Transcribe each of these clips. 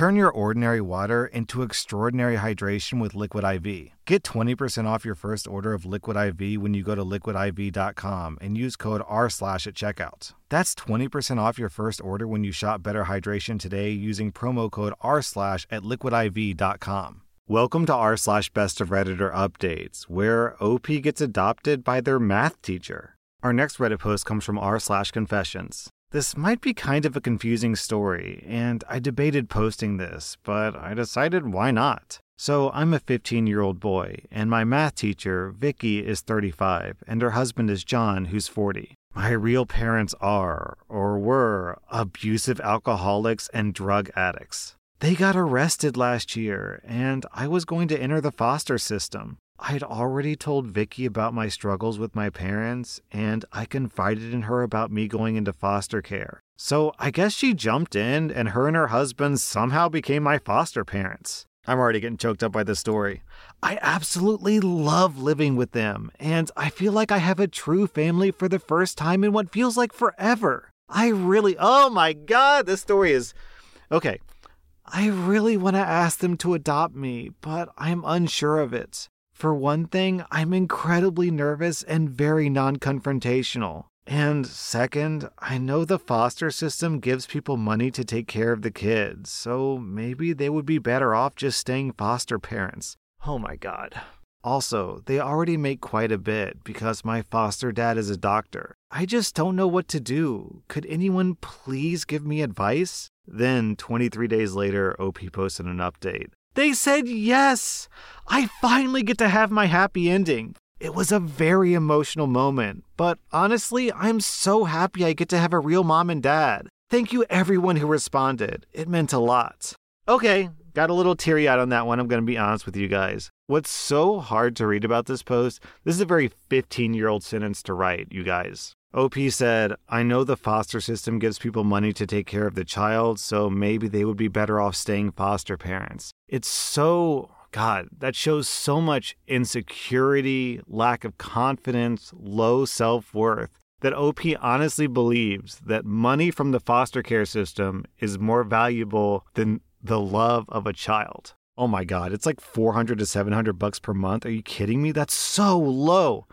Turn your ordinary water into extraordinary hydration with Liquid IV. Get 20% off your first order of Liquid IV when you go to liquidiv.com and use code R slash at checkout. That's 20% off your first order when you shop Better Hydration today using promo code R slash at liquidiv.com. Welcome to r slash best of Redditor updates, where OP gets adopted by their math teacher. Our next Reddit post comes from r slash confessions. This might be kind of a confusing story, and I debated posting this, but I decided why not. So, I'm a 15 year old boy, and my math teacher, Vicky, is 35, and her husband is John, who's 40. My real parents are, or were, abusive alcoholics and drug addicts. They got arrested last year, and I was going to enter the foster system. I'd already told Vicky about my struggles with my parents, and I confided in her about me going into foster care. So I guess she jumped in, and her and her husband somehow became my foster parents. I'm already getting choked up by this story. I absolutely love living with them, and I feel like I have a true family for the first time in what feels like forever. I really, oh my god, this story is. Okay, I really want to ask them to adopt me, but I'm unsure of it. For one thing, I'm incredibly nervous and very non confrontational. And second, I know the foster system gives people money to take care of the kids, so maybe they would be better off just staying foster parents. Oh my god. Also, they already make quite a bit because my foster dad is a doctor. I just don't know what to do. Could anyone please give me advice? Then, 23 days later, OP posted an update. They said yes! I finally get to have my happy ending. It was a very emotional moment, but honestly, I'm so happy I get to have a real mom and dad. Thank you, everyone who responded. It meant a lot. Okay, got a little teary eyed on that one, I'm going to be honest with you guys. What's so hard to read about this post? This is a very 15 year old sentence to write, you guys. OP said, I know the foster system gives people money to take care of the child, so maybe they would be better off staying foster parents. It's so, God, that shows so much insecurity, lack of confidence, low self worth that OP honestly believes that money from the foster care system is more valuable than the love of a child. Oh my God, it's like 400 to 700 bucks per month. Are you kidding me? That's so low.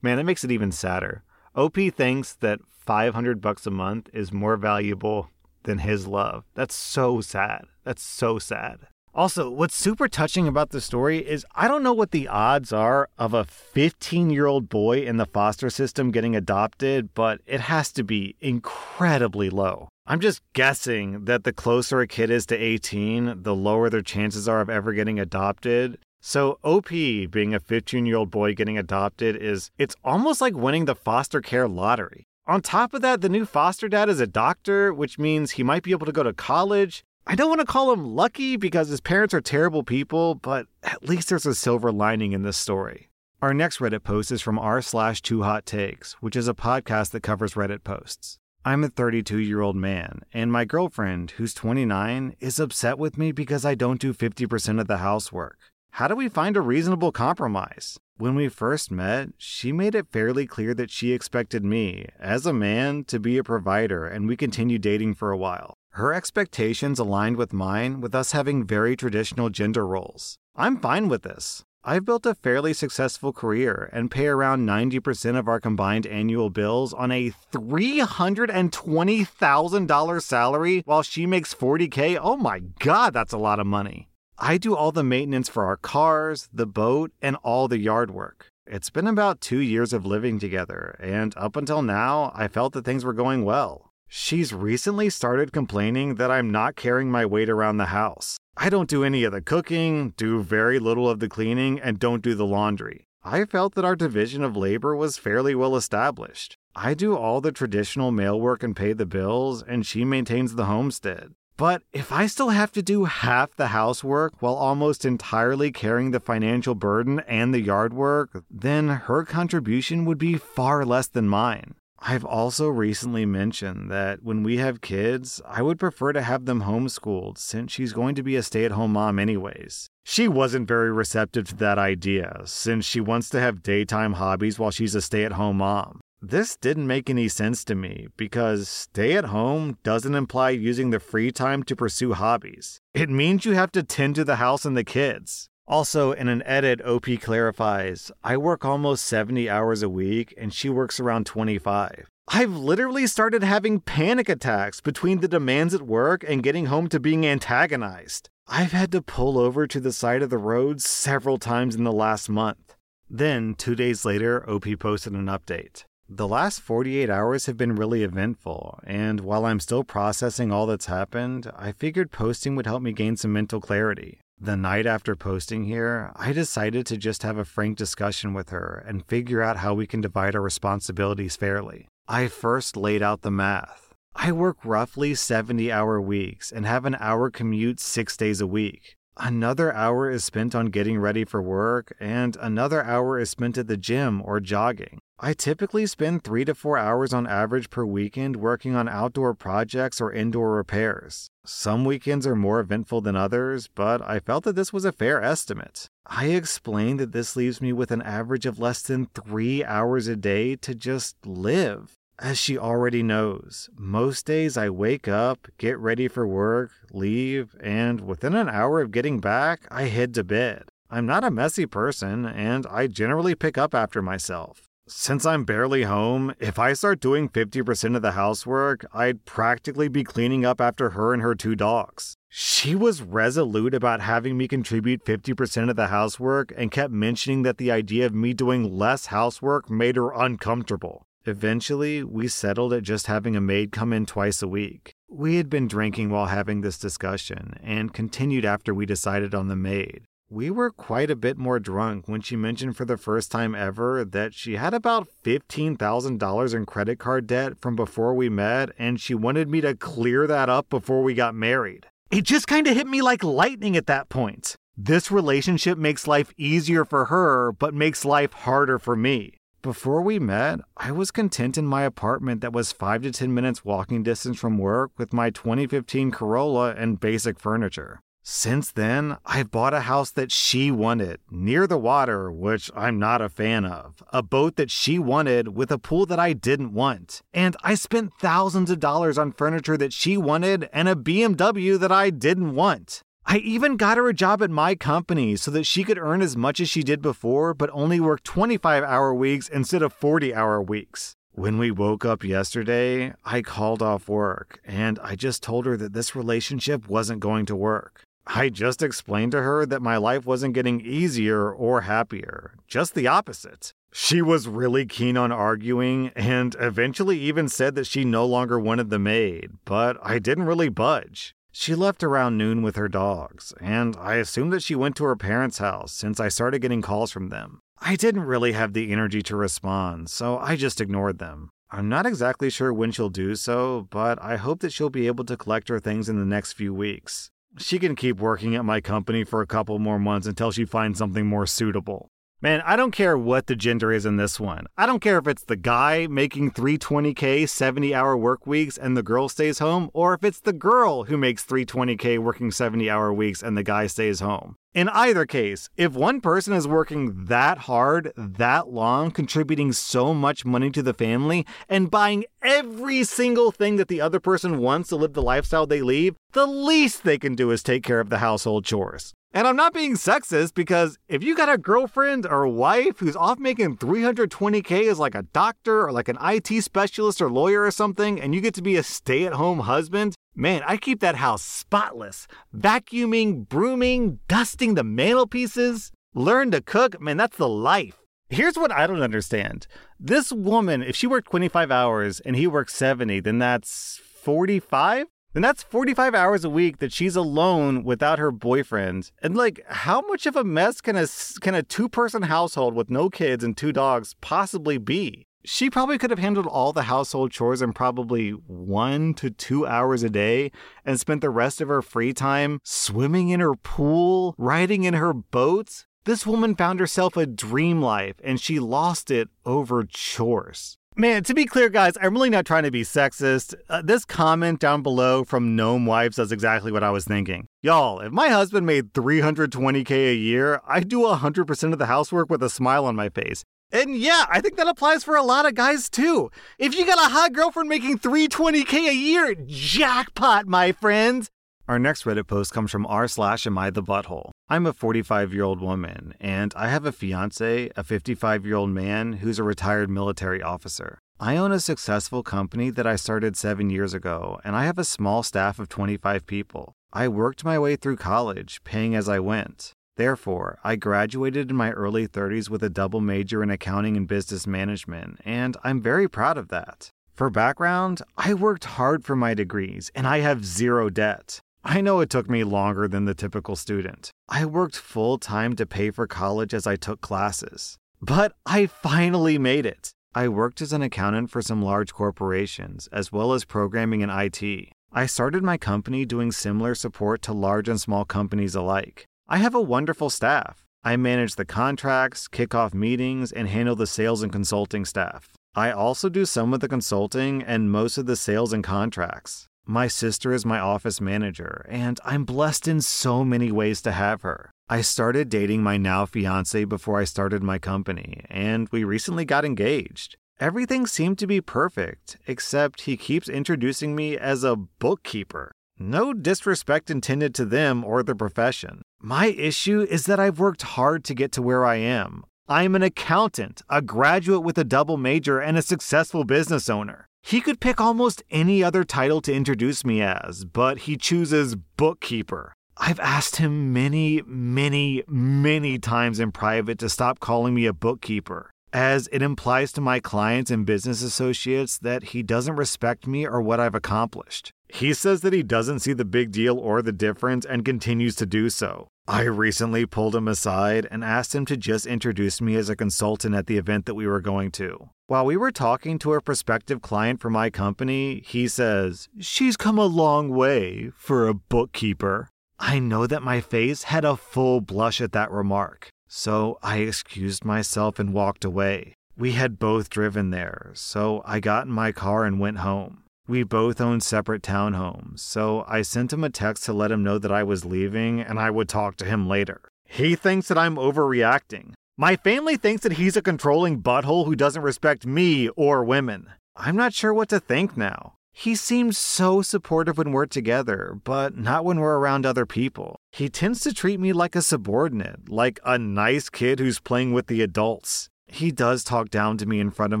Man, that makes it even sadder. OP thinks that 500 bucks a month is more valuable than his love. That's so sad. That's so sad. Also, what's super touching about the story is I don't know what the odds are of a 15 year old boy in the foster system getting adopted, but it has to be incredibly low. I'm just guessing that the closer a kid is to 18, the lower their chances are of ever getting adopted. So OP being a 15 year old boy getting adopted is it's almost like winning the foster care lottery. On top of that, the new foster dad is a doctor, which means he might be able to go to college. I don't want to call him lucky because his parents are terrible people, but at least there's a silver lining in this story. Our next Reddit post is from r slash two hot takes, which is a podcast that covers Reddit posts. I'm a 32 year old man, and my girlfriend, who's 29, is upset with me because I don't do 50% of the housework. How do we find a reasonable compromise? When we first met, she made it fairly clear that she expected me, as a man, to be a provider, and we continued dating for a while. Her expectations aligned with mine, with us having very traditional gender roles. I'm fine with this. I've built a fairly successful career and pay around 90% of our combined annual bills on a $320,000 salary while she makes 40K. Oh my God, that's a lot of money. I do all the maintenance for our cars, the boat, and all the yard work. It's been about two years of living together, and up until now, I felt that things were going well. She's recently started complaining that I'm not carrying my weight around the house. I don't do any of the cooking, do very little of the cleaning, and don't do the laundry. I felt that our division of labor was fairly well established. I do all the traditional male work and pay the bills, and she maintains the homestead. But if I still have to do half the housework while almost entirely carrying the financial burden and the yard work, then her contribution would be far less than mine. I've also recently mentioned that when we have kids, I would prefer to have them homeschooled since she's going to be a stay at home mom anyways. She wasn't very receptive to that idea since she wants to have daytime hobbies while she's a stay at home mom. This didn't make any sense to me because stay at home doesn't imply using the free time to pursue hobbies. It means you have to tend to the house and the kids. Also, in an edit, OP clarifies I work almost 70 hours a week and she works around 25. I've literally started having panic attacks between the demands at work and getting home to being antagonized. I've had to pull over to the side of the road several times in the last month. Then, two days later, OP posted an update. The last 48 hours have been really eventful, and while I'm still processing all that's happened, I figured posting would help me gain some mental clarity. The night after posting here, I decided to just have a frank discussion with her and figure out how we can divide our responsibilities fairly. I first laid out the math. I work roughly 70 hour weeks and have an hour commute six days a week. Another hour is spent on getting ready for work, and another hour is spent at the gym or jogging. I typically spend three to four hours on average per weekend working on outdoor projects or indoor repairs. Some weekends are more eventful than others, but I felt that this was a fair estimate. I explained that this leaves me with an average of less than three hours a day to just live. As she already knows, most days I wake up, get ready for work, leave, and within an hour of getting back, I head to bed. I'm not a messy person, and I generally pick up after myself. Since I'm barely home, if I start doing 50% of the housework, I'd practically be cleaning up after her and her two dogs. She was resolute about having me contribute 50% of the housework and kept mentioning that the idea of me doing less housework made her uncomfortable. Eventually, we settled at just having a maid come in twice a week. We had been drinking while having this discussion and continued after we decided on the maid. We were quite a bit more drunk when she mentioned for the first time ever that she had about $15,000 in credit card debt from before we met, and she wanted me to clear that up before we got married. It just kind of hit me like lightning at that point. This relationship makes life easier for her, but makes life harder for me. Before we met, I was content in my apartment that was 5 to 10 minutes walking distance from work with my 2015 Corolla and basic furniture. Since then, I've bought a house that she wanted, near the water, which I'm not a fan of, a boat that she wanted with a pool that I didn't want, and I spent thousands of dollars on furniture that she wanted and a BMW that I didn't want. I even got her a job at my company so that she could earn as much as she did before, but only work 25 hour weeks instead of 40 hour weeks. When we woke up yesterday, I called off work and I just told her that this relationship wasn't going to work. I just explained to her that my life wasn't getting easier or happier, just the opposite. She was really keen on arguing and eventually even said that she no longer wanted the maid, but I didn't really budge. She left around noon with her dogs, and I assumed that she went to her parents' house since I started getting calls from them. I didn't really have the energy to respond, so I just ignored them. I'm not exactly sure when she'll do so, but I hope that she'll be able to collect her things in the next few weeks. She can keep working at my company for a couple more months until she finds something more suitable. Man, I don't care what the gender is in this one. I don't care if it's the guy making 320k 70 hour work weeks and the girl stays home, or if it's the girl who makes 320k working 70 hour weeks and the guy stays home. In either case, if one person is working that hard, that long, contributing so much money to the family, and buying every single thing that the other person wants to live the lifestyle they leave, the least they can do is take care of the household chores. And I'm not being sexist because if you got a girlfriend or wife who's off making 320k as like a doctor or like an IT specialist or lawyer or something, and you get to be a stay at home husband, man, I keep that house spotless. Vacuuming, brooming, dusting the mantelpieces. Learn to cook, man, that's the life. Here's what I don't understand. This woman, if she worked 25 hours and he worked 70, then that's 45? Then that's 45 hours a week that she's alone without her boyfriend. And like, how much of a mess can a can a two-person household with no kids and two dogs possibly be? She probably could have handled all the household chores in probably one to two hours a day and spent the rest of her free time swimming in her pool, riding in her boat. This woman found herself a dream life and she lost it over chores. Man, to be clear, guys, I'm really not trying to be sexist. Uh, this comment down below from Gnome Wives does exactly what I was thinking. Y'all, if my husband made 320k a year, I'd do 100% of the housework with a smile on my face. And yeah, I think that applies for a lot of guys too. If you got a hot girlfriend making 320k a year, jackpot, my friends. Our next Reddit post comes from r slash am I the butthole. I'm a 45 year old woman, and I have a fiance, a 55 year old man who's a retired military officer. I own a successful company that I started seven years ago, and I have a small staff of 25 people. I worked my way through college, paying as I went. Therefore, I graduated in my early 30s with a double major in accounting and business management, and I'm very proud of that. For background, I worked hard for my degrees, and I have zero debt. I know it took me longer than the typical student. I worked full time to pay for college as I took classes. But I finally made it. I worked as an accountant for some large corporations, as well as programming and IT. I started my company doing similar support to large and small companies alike. I have a wonderful staff. I manage the contracts, kick off meetings, and handle the sales and consulting staff. I also do some of the consulting and most of the sales and contracts. My sister is my office manager, and I'm blessed in so many ways to have her. I started dating my now fiance before I started my company, and we recently got engaged. Everything seemed to be perfect, except he keeps introducing me as a bookkeeper. No disrespect intended to them or the profession. My issue is that I've worked hard to get to where I am. I'm an accountant, a graduate with a double major, and a successful business owner. He could pick almost any other title to introduce me as, but he chooses bookkeeper. I've asked him many, many, many times in private to stop calling me a bookkeeper as it implies to my clients and business associates that he doesn't respect me or what I've accomplished. He says that he doesn't see the big deal or the difference and continues to do so. I recently pulled him aside and asked him to just introduce me as a consultant at the event that we were going to. While we were talking to a prospective client for my company, he says, She's come a long way for a bookkeeper. I know that my face had a full blush at that remark. So I excused myself and walked away. We had both driven there, so I got in my car and went home. We both owned separate townhomes, so I sent him a text to let him know that I was leaving and I would talk to him later. He thinks that I'm overreacting. My family thinks that he's a controlling butthole who doesn't respect me or women. I'm not sure what to think now. He seems so supportive when we're together, but not when we're around other people. He tends to treat me like a subordinate, like a nice kid who's playing with the adults. He does talk down to me in front of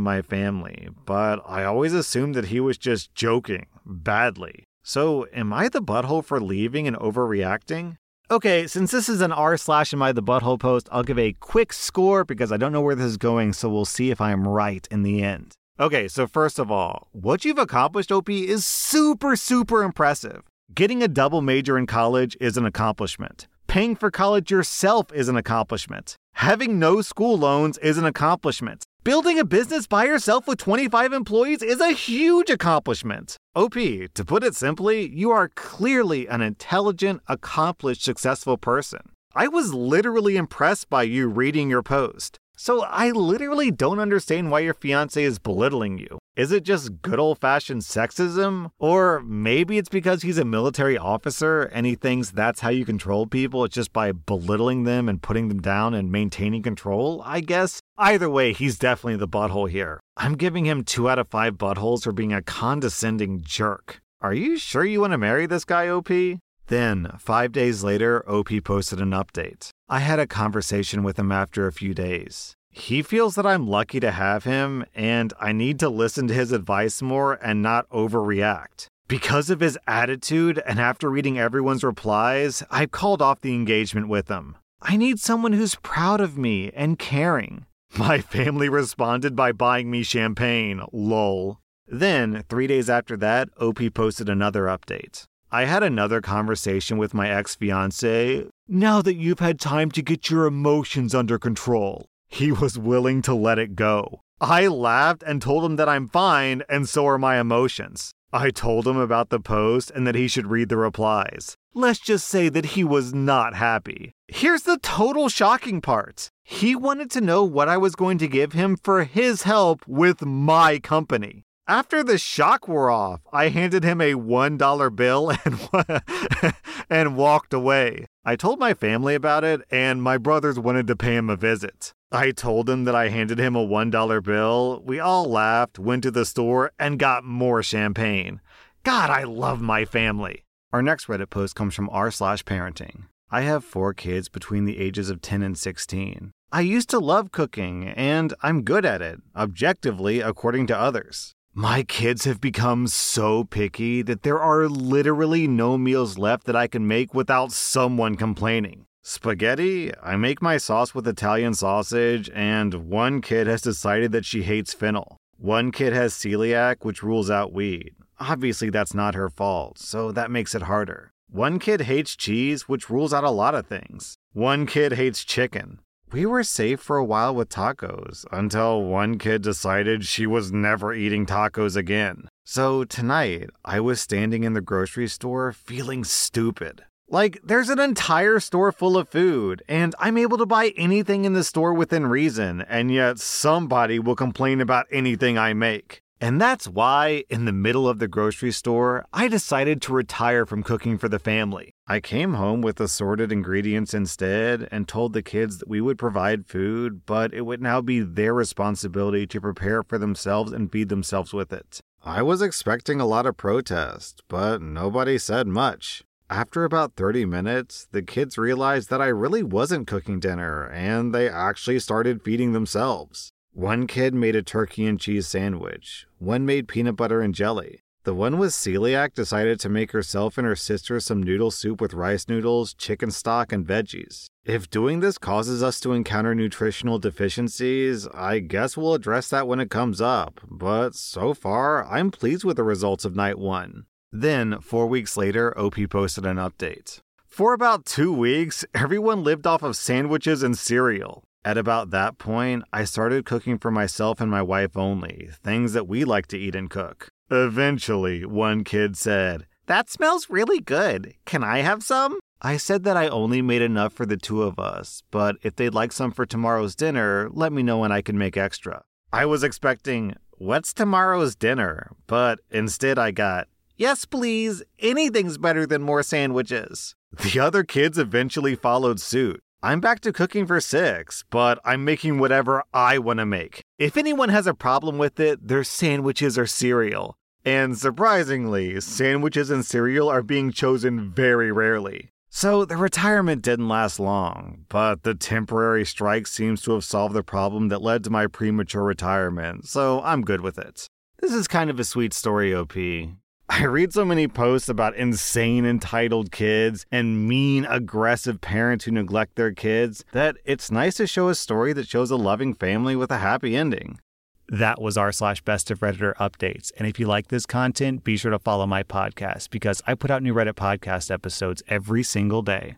my family, but I always assumed that he was just joking, badly. So, am I the butthole for leaving and overreacting? Okay, since this is an r slash am I the butthole post, I'll give a quick score because I don't know where this is going, so we'll see if I am right in the end. Okay, so first of all, what you've accomplished, OP, is super, super impressive. Getting a double major in college is an accomplishment. Paying for college yourself is an accomplishment. Having no school loans is an accomplishment. Building a business by yourself with 25 employees is a huge accomplishment. OP, to put it simply, you are clearly an intelligent, accomplished, successful person. I was literally impressed by you reading your post. So I literally don't understand why your fiance is belittling you. Is it just good old fashioned sexism? Or maybe it's because he's a military officer and he thinks that's how you control people? It's just by belittling them and putting them down and maintaining control, I guess? Either way, he's definitely the butthole here. I'm giving him two out of five buttholes for being a condescending jerk. Are you sure you want to marry this guy, OP? Then, five days later, OP posted an update. I had a conversation with him after a few days. He feels that I'm lucky to have him, and I need to listen to his advice more and not overreact. Because of his attitude, and after reading everyone's replies, I've called off the engagement with him. I need someone who's proud of me and caring. My family responded by buying me champagne, lol. Then, three days after that, OP posted another update. I had another conversation with my ex fiance. Now that you've had time to get your emotions under control, he was willing to let it go. I laughed and told him that I'm fine and so are my emotions. I told him about the post and that he should read the replies. Let's just say that he was not happy. Here's the total shocking part he wanted to know what I was going to give him for his help with my company. After the shock wore off, I handed him a $1 bill and, and walked away. I told my family about it, and my brothers wanted to pay him a visit. I told them that I handed him a $1 bill. We all laughed, went to the store, and got more champagne. God, I love my family. Our next Reddit post comes from r slash parenting. I have four kids between the ages of 10 and 16. I used to love cooking, and I'm good at it, objectively, according to others. My kids have become so picky that there are literally no meals left that I can make without someone complaining. Spaghetti, I make my sauce with Italian sausage, and one kid has decided that she hates fennel. One kid has celiac, which rules out wheat. Obviously, that's not her fault, so that makes it harder. One kid hates cheese, which rules out a lot of things. One kid hates chicken. We were safe for a while with tacos until one kid decided she was never eating tacos again. So tonight, I was standing in the grocery store feeling stupid. Like, there's an entire store full of food, and I'm able to buy anything in the store within reason, and yet somebody will complain about anything I make. And that's why, in the middle of the grocery store, I decided to retire from cooking for the family. I came home with assorted ingredients instead and told the kids that we would provide food, but it would now be their responsibility to prepare for themselves and feed themselves with it. I was expecting a lot of protest, but nobody said much. After about 30 minutes, the kids realized that I really wasn't cooking dinner and they actually started feeding themselves. One kid made a turkey and cheese sandwich, one made peanut butter and jelly. The one with celiac decided to make herself and her sister some noodle soup with rice noodles, chicken stock, and veggies. If doing this causes us to encounter nutritional deficiencies, I guess we'll address that when it comes up, but so far, I'm pleased with the results of night one. Then, four weeks later, OP posted an update. For about two weeks, everyone lived off of sandwiches and cereal. At about that point, I started cooking for myself and my wife only, things that we like to eat and cook. Eventually, one kid said, That smells really good. Can I have some? I said that I only made enough for the two of us, but if they'd like some for tomorrow's dinner, let me know and I can make extra. I was expecting, What's tomorrow's dinner? But instead, I got, Yes, please. Anything's better than more sandwiches. The other kids eventually followed suit. I'm back to cooking for six, but I'm making whatever I want to make. If anyone has a problem with it, their sandwiches or cereal. And surprisingly, sandwiches and cereal are being chosen very rarely. So the retirement didn't last long, but the temporary strike seems to have solved the problem that led to my premature retirement, so I'm good with it. This is kind of a sweet story, OP. I read so many posts about insane entitled kids and mean aggressive parents who neglect their kids that it's nice to show a story that shows a loving family with a happy ending. That was r slash best of Redditor updates. And if you like this content, be sure to follow my podcast because I put out new Reddit podcast episodes every single day.